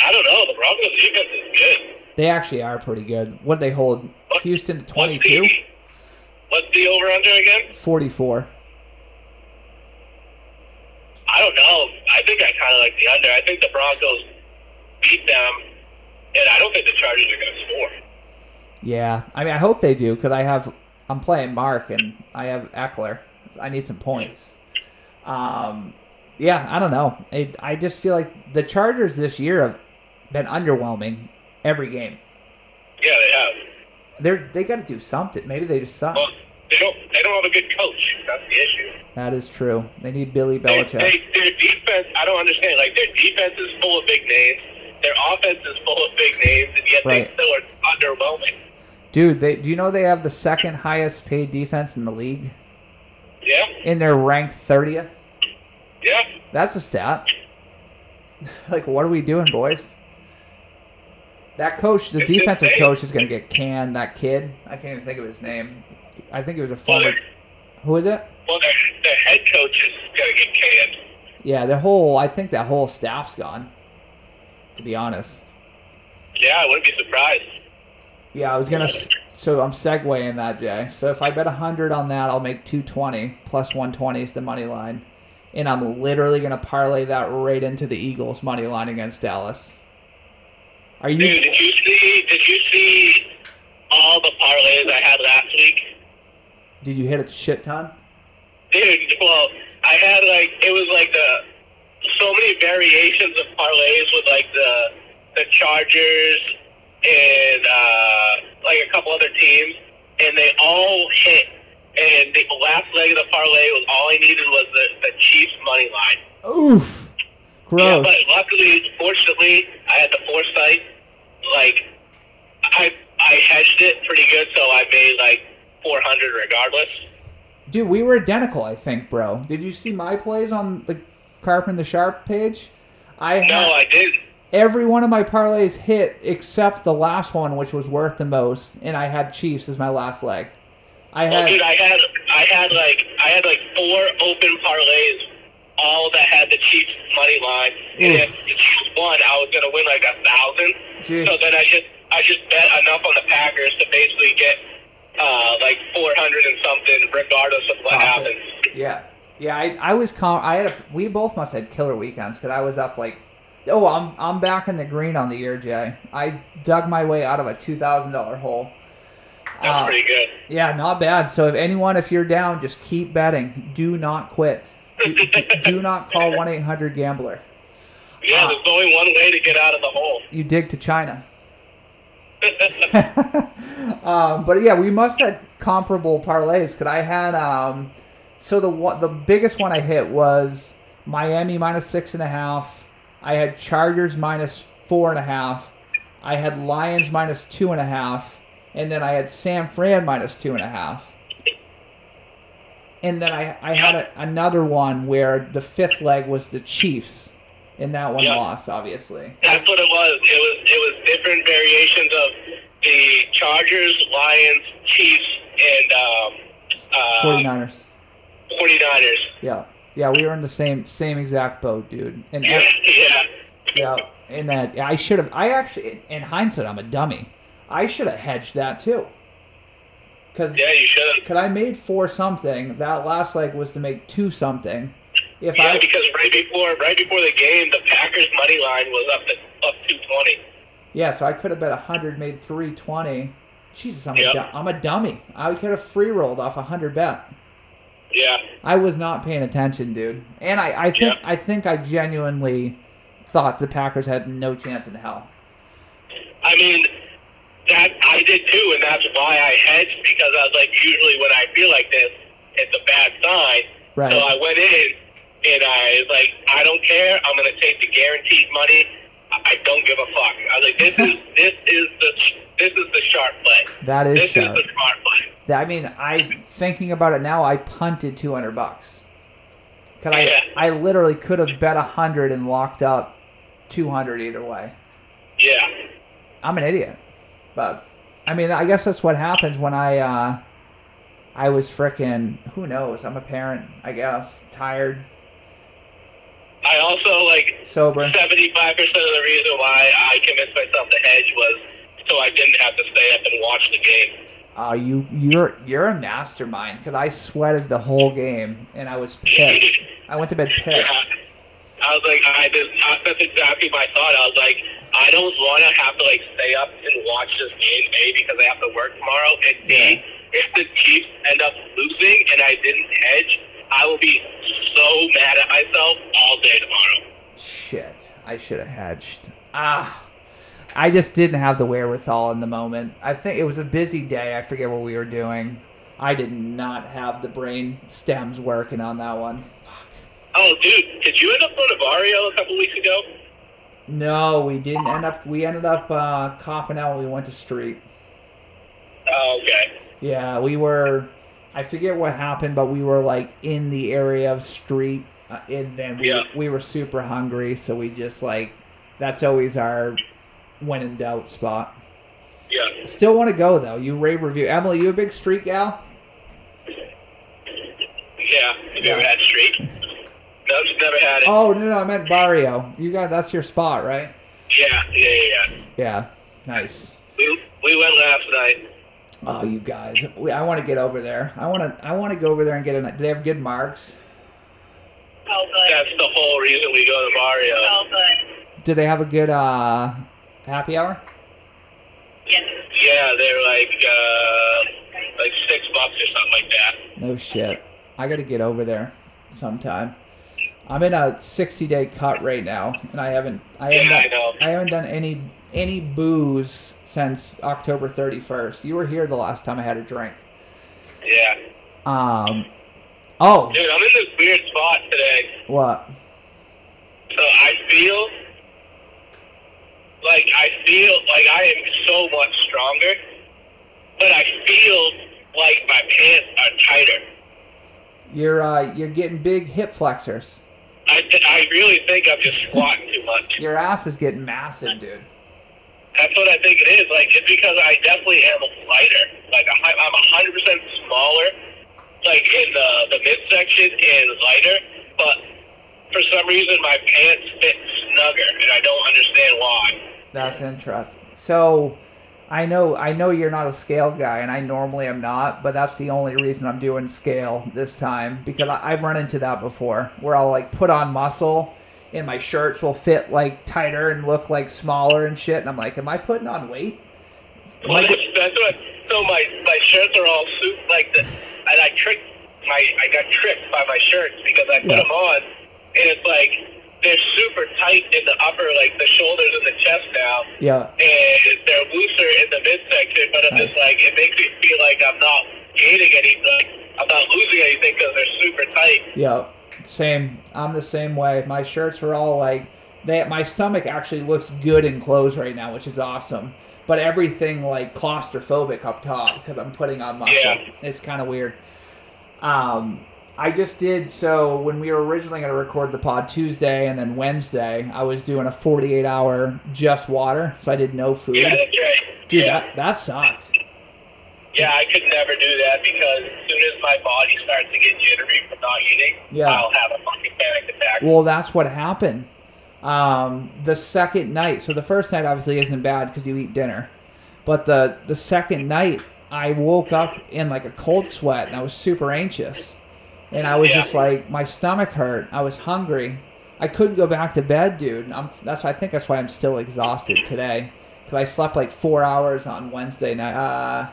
Speaker 2: I don't know. The Broncos defense is good.
Speaker 1: They actually are pretty good. What they hold? Houston to
Speaker 2: What's the-. What's the over under again?
Speaker 1: 44.
Speaker 2: I don't know. I think I kind of like the under. I think the Broncos beat them, and I don't think the Chargers are going to score.
Speaker 1: Yeah, I mean, I hope they do because I have I'm playing Mark and I have Ekeler. I need some points. Um, yeah, I don't know. It, I just feel like the Chargers this year have been underwhelming every game.
Speaker 2: Yeah, they have.
Speaker 1: They're they got to do something. Maybe they just suck.
Speaker 2: Well, they don't. They don't have a good coach. That's the issue.
Speaker 1: That is true. They need Billy
Speaker 2: They,
Speaker 1: Belichick.
Speaker 2: they, their defense. I don't understand. Like their defense is full of big names. Their offense is full of big names, and yet
Speaker 1: Right.
Speaker 2: they still are underwhelming.
Speaker 1: Dude, they do you know they have the second highest paid defense in the league,
Speaker 2: Yeah.
Speaker 1: and they're ranked 30th.
Speaker 2: Yeah.
Speaker 1: That's a stat. *laughs* like, what are we doing, boys? That coach, the defensive coach, is going to get canned. That kid, I can't even think of his name. I think it was a former. Who is it?
Speaker 2: well, their, their head coach is going to get canned.
Speaker 1: Yeah, the whole. I think that whole staff's gone. To be honest.
Speaker 2: Yeah, I wouldn't be surprised.
Speaker 1: Yeah, I was gonna. So I'm segueing that, Jay. So if I bet hundred on that, I'll make two twenty plus one twenty is the money line, and I'm literally gonna parlay that right into the Eagles money line against Dallas. Are you?
Speaker 2: Dude, did you see? Did you see all the parlays I had last week?
Speaker 1: Did you hit a shit ton?
Speaker 2: Dude, well, I had like it was like the so many variations of parlays with like the the Chargers and uh, like a couple other teams, and they all hit. And the last leg of the parlay was all I needed was the, the Chiefs money line.
Speaker 1: Oof.
Speaker 2: Yeah, but luckily, fortunately, I had the foresight. Like, I I hedged it pretty good, so I made like 400 regardless.
Speaker 1: Dude, we were identical, I think, bro. Did you see my plays on the Carp and the Sharp page? I
Speaker 2: No,
Speaker 1: had,
Speaker 2: I didn't.
Speaker 1: every one of my parlays hit except the last one, which was worth the most, and I had Chiefs as my last leg. I
Speaker 2: Well,
Speaker 1: had
Speaker 2: dude, I had I had like I had like four open parlays, all that had the Chiefs money line, and
Speaker 1: Oof.
Speaker 2: if the Chiefs won, I was gonna win like a thousand.
Speaker 1: Jeez.
Speaker 2: So then I just I just bet enough on the Packers to basically get uh, like four hundred and something, regardless of what
Speaker 1: Profit.
Speaker 2: happens.
Speaker 1: Yeah, yeah. I, I was com- I had a, we both must have had killer weekends because I was up like, oh, I'm I'm back in the green on the year, Jay. I dug my way out of a two thousand dollar hole.
Speaker 2: That's
Speaker 1: Uh,
Speaker 2: pretty good.
Speaker 1: Yeah, not bad. So if anyone, if you're down, just keep betting. Do not quit. Do, do- not call one eight hundred gambler. *laughs*
Speaker 2: Yeah, there's only one way to get out of the hole.
Speaker 1: You dig to China. *laughs* *laughs* um, but yeah, we must have comparable parlays because I had um, so the one the biggest one I hit was Miami minus six and a half. I had Chargers minus four and a half. I had Lions minus two and a half, and then I had San Fran minus two and a half. And then I, I had a, another one where the fifth leg was the Chiefs, and that one
Speaker 2: Yeah.
Speaker 1: lost, obviously.
Speaker 2: That's what it was. It was it was different variations of the Chargers, Lions, Chiefs, and um, uh,
Speaker 1: 49ers.
Speaker 2: 49ers.
Speaker 1: Yeah, yeah, we were in the same same exact boat, dude. And
Speaker 2: Yeah, *laughs* yeah.
Speaker 1: yeah, in that I should have. I actually, in hindsight, I'm a dummy. I should have hedged that too. Cause,
Speaker 2: Yeah, you should have.
Speaker 1: cause I made four something. That last leg was to make two something. If
Speaker 2: Yeah,
Speaker 1: I
Speaker 2: because right before right before the game, the Packers money line was up to up two twenty.
Speaker 1: yeah, so I could have bet hundred, made three twenty. Jesus, I'm,
Speaker 2: Yep.
Speaker 1: a I'm a dummy. I could have free rolled off a hundred bet.
Speaker 2: Yeah,
Speaker 1: I was not paying attention, dude. And I, I think
Speaker 2: Yeah.
Speaker 1: I think I genuinely thought the Packers had no chance in hell.
Speaker 2: I mean that I did too, and that's why I hedged because I was like, usually when I feel like this, it's a bad sign.
Speaker 1: Right.
Speaker 2: So I went in and I was like, I don't care. I'm gonna take the guaranteed money. I don't give a fuck. I was like, this is *laughs* this is the this is the sharp play.
Speaker 1: That is
Speaker 2: This
Speaker 1: sharp.
Speaker 2: is the smart play.
Speaker 1: I mean, I thinking about it now, I punted two hundred bucks. Cause I
Speaker 2: Yeah.
Speaker 1: I literally could have bet a hundred and locked up two hundred either way.
Speaker 2: Yeah.
Speaker 1: I'm an idiot, but I mean, I guess that's what happens when I uh, I was frickin' who knows? I'm a parent, I guess, tired,
Speaker 2: I also like
Speaker 1: sober.
Speaker 2: seventy-five percent of the reason why I convinced myself to hedge was so I didn't have to stay up and watch the game.
Speaker 1: Oh, you you're you're a mastermind because I sweated the whole game and I was *laughs* pissed. I went to bed pissed.
Speaker 2: I was like, I. That's exactly my thought. I was like, I don't want to have to like stay up and watch this game, a because I have to work tomorrow, and b
Speaker 1: Yeah.
Speaker 2: if the Chiefs end up losing and I didn't hedge, I will be so mad at myself all day tomorrow.
Speaker 1: Shit, I should have hedged. Ah, I just didn't have the wherewithal in the moment. I think it was a busy day. I forget what we were doing. I did not have the brain stems working on that one.
Speaker 2: Oh, dude, did you end up going to Barrio a couple weeks ago?
Speaker 1: No, we didn't end up. We ended up uh, copping out when we went to street.
Speaker 2: Oh, okay.
Speaker 1: Yeah, we were. I forget what happened, but we were like in the area of street, uh, and then we
Speaker 2: Yeah.
Speaker 1: we were super hungry, so we just like that's always our when in doubt spot.
Speaker 2: Yeah.
Speaker 1: Still want to go though. You rave review, Emily. You a big street gal?
Speaker 2: Yeah. You
Speaker 1: Yeah.
Speaker 2: had street? No, just never had it.
Speaker 1: Oh no, no, I meant Barrio. You got that's your spot, right?
Speaker 2: Yeah, yeah, yeah, yeah.
Speaker 1: Yeah, nice.
Speaker 2: We, we went last night.
Speaker 1: Oh, you guys, we, I want to get over there. I want to. I want to go over there and get a. Do they have good marks?
Speaker 3: Oh, good.
Speaker 2: That's the whole reason we go to Barrio.
Speaker 3: Oh, good.
Speaker 1: Do they have a good uh happy hour?
Speaker 3: Yes.
Speaker 2: Yeah, they're like uh, like six bucks or something like that.
Speaker 1: No shit. I got to get over there sometime. I'm in a 60 day cut right now, and I haven't. I haven't.
Speaker 2: Yeah, I
Speaker 1: done,
Speaker 2: know.
Speaker 1: I haven't done any any booze since October 31st. You were here the last time I had a drink.
Speaker 2: Yeah.
Speaker 1: Um. Oh.
Speaker 2: Dude, I'm in this weird spot today.
Speaker 1: What?
Speaker 2: So I feel like I feel like I am so much stronger, but I feel like my pants are tighter.
Speaker 1: You're uh, you're getting big hip flexors.
Speaker 2: I, I really think I'm just squatting too much.
Speaker 1: Your ass is getting massive, dude.
Speaker 2: That's what I think it is. Like it's because I definitely am lighter. Like I- I'm 100 percent smaller, like in the the midsection and lighter. But for some reason, my pants fit snugger, and I don't understand why.
Speaker 1: That's interesting. So, I know I know you're not a scale guy, and I normally am not, but that's the only reason I'm doing scale this time because I, I've run into that before, where I'll like put on muscle, and my shirts will fit like tighter and look like smaller and shit, and I'm like, am I putting on weight?
Speaker 2: Well, that's, that's what. So my my shirts are all suit like the, and I tricked my I got tricked by my shirts because I put
Speaker 1: Yeah.
Speaker 2: them on, and it's like they're super tight in the upper, like the shoulders and the chest now,
Speaker 1: yeah,
Speaker 2: and they're looser in the midsection. But I'm just like it makes me feel like I'm not gaining anything. I'm not losing anything because they're super tight.
Speaker 1: yeah, same. I'm the same way. My shirts are all like they. My stomach actually looks good in clothes right now, which is awesome. But everything like claustrophobic up top because I'm putting on muscle.
Speaker 2: Yeah.
Speaker 1: It's kind of weird. Um, I just did so when we were originally going to record the pod Tuesday and then Wednesday. I was doing a 48 hour just water, so I did no food.
Speaker 2: Yeah, that's right.
Speaker 1: Dude,
Speaker 2: yeah.
Speaker 1: that that sucked.
Speaker 2: Yeah, I could never do that because as soon as my body starts to get jittery from not eating,
Speaker 1: Yeah.
Speaker 2: I'll have a fucking panic attack.
Speaker 1: Well, that's what happened. Um, the second night, so the first night obviously isn't bad because you eat dinner, but the the second night I woke up in like a cold sweat and I was super anxious, and I was
Speaker 2: Yeah.
Speaker 1: just like my stomach hurt. I was hungry. I couldn't go back to bed, dude. I'm that's I think that's why I'm still exhausted today because I slept like four hours on Wednesday night. Uh,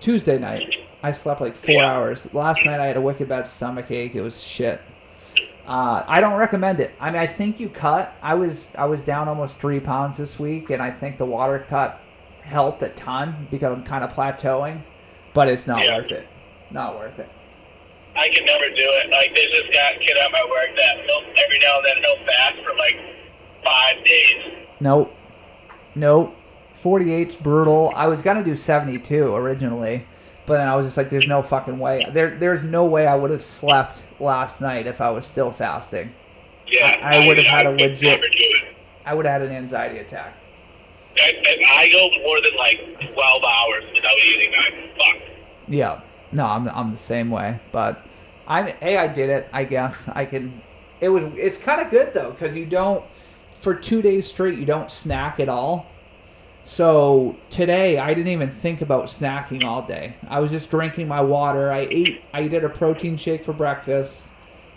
Speaker 1: Tuesday night, I slept like four
Speaker 2: Yeah.
Speaker 1: hours. Last night I had a wicked bad stomach ache. It was shit. Uh, I don't recommend it. I mean, I think you cut. I was I was down almost three pounds this week, and I think the water cut helped a ton because I'm kind of plateauing. But it's not
Speaker 2: Yeah.
Speaker 1: worth it. Not worth it.
Speaker 2: I can never do it. Like there's this guy kid at my work that he'll, every now and then he'll fast for like five days.
Speaker 1: Nope. Nope. 48's brutal. I was gonna do 72 originally, but then I was just like, "There's no fucking way. There, there's no way I would have slept last night if I was still fasting.
Speaker 2: Yeah,
Speaker 1: I- I would've had a legit-
Speaker 2: Never do it.
Speaker 1: I would have had an anxiety attack."
Speaker 2: I, if I go more than like 12 hours without eating, I'm fucked.
Speaker 1: Yeah. No, I'm I'm the same way, but I'm hey, I did it. I guess I can. It was it's kind of good though because you don't for two days straight you don't snack at all. So today I didn't even think about snacking all day. I was just drinking my water. I ate. I did a protein shake for breakfast.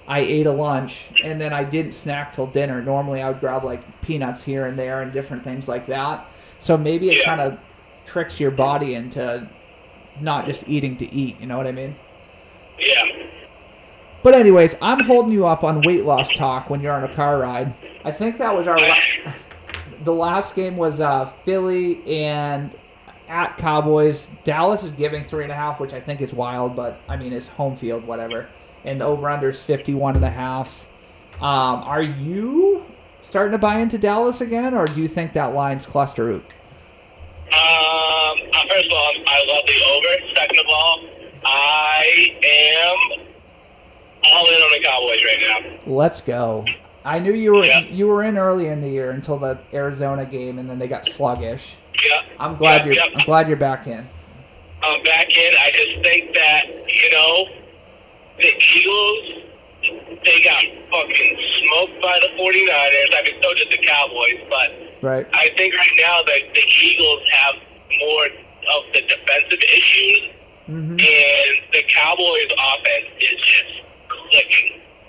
Speaker 1: I ate a lunch and then I didn't snack till dinner. Normally I would grab like peanuts here and there and different things like that. So maybe it kind of tricks your body into not just eating to eat. You know what I mean?
Speaker 2: Yeah.
Speaker 1: But anyways, I'm holding you up on weight loss talk when you're on a car ride. I think that was our la- *laughs* the last game was uh, Philly and at Cowboys. Dallas is giving three and a half, which I think is wild, but I mean it's home field, whatever. And the over under is 51 and a half. Um, are you starting to buy into Dallas again, or do you think that line's cluster ook?
Speaker 2: Um, uh, first of all, I love the over. Second of all, I am all in on the Cowboys right now.
Speaker 1: Let's go. I knew you were
Speaker 2: Yeah.
Speaker 1: you were in early in the year until the Arizona game, and then they got sluggish.
Speaker 2: Yeah.
Speaker 1: I'm glad
Speaker 2: Yep,
Speaker 1: you're
Speaker 2: yep.
Speaker 1: I'm glad you're back in.
Speaker 2: I'm back in. I just think that, you know, the Eagles, they got fucking smoked by the 49ers. I mean, so did the Cowboys. But
Speaker 1: Right.
Speaker 2: I think right now that the Eagles have more of the defensive issues,
Speaker 1: hmm
Speaker 2: and the Cowboys' offense is just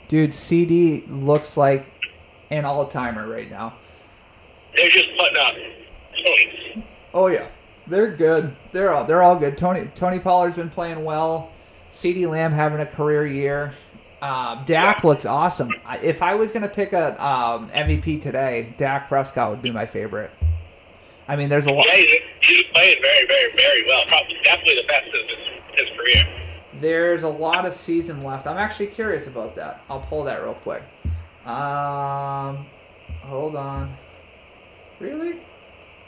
Speaker 1: Dude, CeeDee looks like an all timer right now.
Speaker 2: They're just putting up points.
Speaker 1: Oh yeah, they're good. They're all they're all good. Tony Tony Pollard's been playing well. CeeDee Lamb having a career year. Um, Dak looks awesome. If I was gonna pick a um, MVP today, Dak Prescott would be my favorite. I mean, there's a lot.
Speaker 2: Yeah, he's, he's playing very, very, very well. Probably definitely the best of his, his career.
Speaker 1: There's a lot of season left. I'm actually curious about that. I'll pull that real quick. Um, hold on. Really?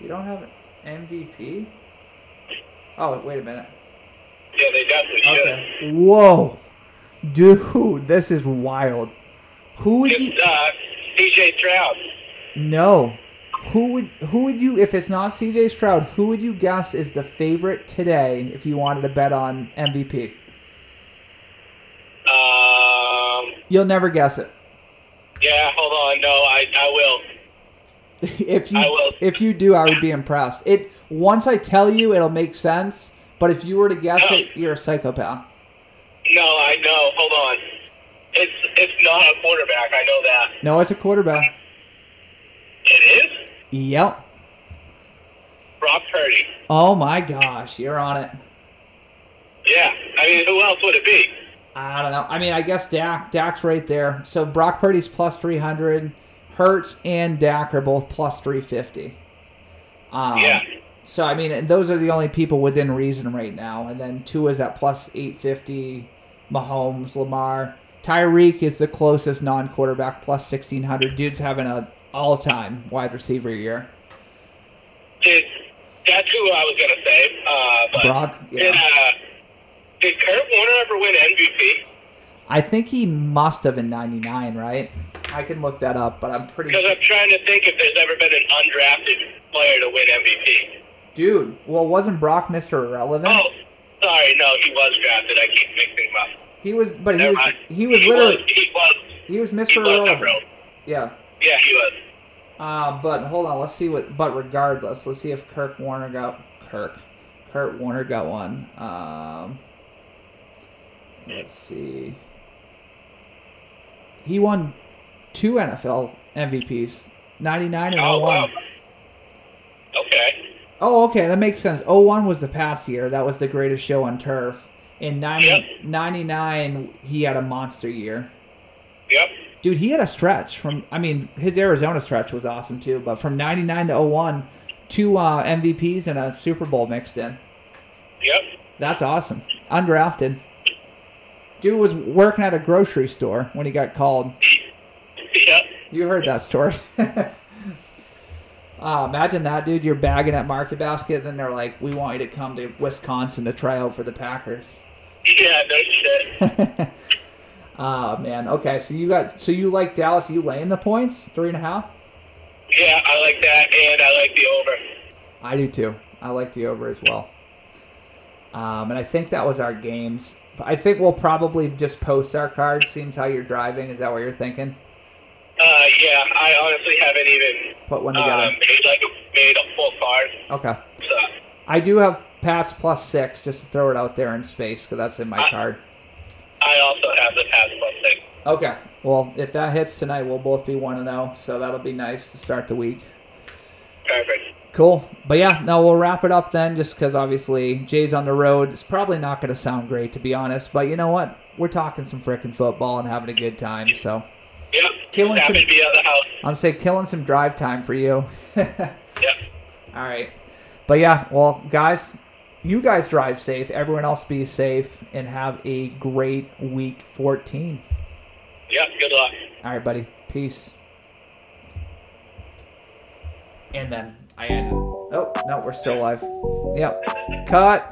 Speaker 1: You don't have an MVP? Oh, wait a minute.
Speaker 2: Yeah, they definitely should.
Speaker 1: Okay. Whoa. Dude, this is wild. Who would you?
Speaker 2: It's uh, CJ Stroud.
Speaker 1: No. Who would who would you if it's not CJ Stroud, who would you guess is the favorite today if you wanted to bet on MVP?
Speaker 2: Um,
Speaker 1: You'll never guess it.
Speaker 2: yeah, hold on. No, I, I will. *laughs*
Speaker 1: if you
Speaker 2: I will.
Speaker 1: if you do, I would be impressed. It once I tell you, it'll make sense. But if you were to guess
Speaker 2: No.
Speaker 1: it, you're a psychopath.
Speaker 2: No, I know. Hold on. It's it's not a quarterback. I know that.
Speaker 1: No, it's a quarterback.
Speaker 2: It is
Speaker 1: Yep.
Speaker 2: Brock Purdy.
Speaker 1: Oh my gosh, you're on it.
Speaker 2: Yeah. I mean, who else would it be?
Speaker 1: I don't know. I mean, I guess Dak. Dak's right there. So Brock Purdy's plus three hundred. Hurts and Dak are both plus three fifty. Um,
Speaker 2: Yeah.
Speaker 1: So I mean, those are the only people within reason right now. And then Tua is at plus eight fifty. Mahomes, Lamar, Tyreek is the closest non-quarterback plus sixteen hundred. Dude's having a all-time wide receiver year.
Speaker 2: Did that's who I was gonna say. Uh, but
Speaker 1: Brock, yeah.
Speaker 2: uh, did Kurt Warner ever win MVP?
Speaker 1: I think he must have in '99, right? I can look that up, but I'm pretty
Speaker 2: Because
Speaker 1: sure.
Speaker 2: I'm trying to think if there's ever been an undrafted player to win MVP.
Speaker 1: Dude, well, wasn't Brock Mr. Irrelevant?
Speaker 2: Oh, sorry, no, he was drafted. I keep mixing them up.
Speaker 1: He was, but he was,
Speaker 2: mind.
Speaker 1: he was literally,
Speaker 2: Was, he was.
Speaker 1: he was Mr. Irrelevant.
Speaker 2: Irrelevant.
Speaker 1: Yeah.
Speaker 2: Yeah, he was.
Speaker 1: Uh, but hold on, let's see what. But regardless, let's see if Kirk Warner got Kirk. Kurt Warner got one. Um, let's see. He won two NFL MVPs, ninety nine and
Speaker 2: Oh
Speaker 1: 01.
Speaker 2: wow. Okay.
Speaker 1: Oh, okay, that makes sense. 01 was the past year. That was the greatest show on turf. In 90,
Speaker 2: Yep.
Speaker 1: 99, he had a monster year.
Speaker 2: Yep.
Speaker 1: Dude, he had a stretch from. I mean, his Arizona stretch was awesome too. But from '99 to 01, two uh, MVPs and a Super Bowl mixed in.
Speaker 2: Yep.
Speaker 1: That's awesome. Undrafted. Dude was working at a grocery store when he got called.
Speaker 2: Yep.
Speaker 1: You heard that story. *laughs* uh, imagine that, dude. You're bagging at Market Basket, and then they're like, "We want you to come to Wisconsin to try out for the Packers."
Speaker 2: Yeah, no shit.
Speaker 1: Ah, *laughs* man. Okay, so you got so you like Dallas? You laying the points three and a half?
Speaker 2: Yeah, I like that, and I like the over.
Speaker 1: I do too. I like the over as well. Um, and I think that was our games. I think we'll probably just post our cards. Seems how you're driving. Is that what you're thinking?
Speaker 2: Uh, yeah, I honestly haven't even
Speaker 1: Put one
Speaker 2: uh,
Speaker 1: together.
Speaker 2: made like a, made a full card.
Speaker 1: Okay.
Speaker 2: So
Speaker 1: I do have Pats plus six, just to throw it out there in space, because that's in my
Speaker 2: Uh,
Speaker 1: card.
Speaker 2: I also have the Pats plus six.
Speaker 1: Okay. Well, if that hits tonight, we'll both be one and zero. So that'll be nice to start the week.
Speaker 2: Perfect.
Speaker 1: Cool. But yeah, no, we'll wrap it up then, just because obviously Jay's on the road. It's probably not going to sound great, to be honest. But you know what? We're talking some frickin' football and having a good time. So
Speaker 2: Yep.
Speaker 1: Killing
Speaker 2: Happy
Speaker 1: some-
Speaker 2: to be at the house.
Speaker 1: I'll say killing some drive time for you. *laughs*
Speaker 2: Yep.
Speaker 1: All right. But yeah, well, guys, you guys drive safe. Everyone else be safe and have a great week 14.
Speaker 2: Yep. Good luck.
Speaker 1: All right, buddy. Peace. And then I ended. Oh, no, we're still live. Yep. Cut.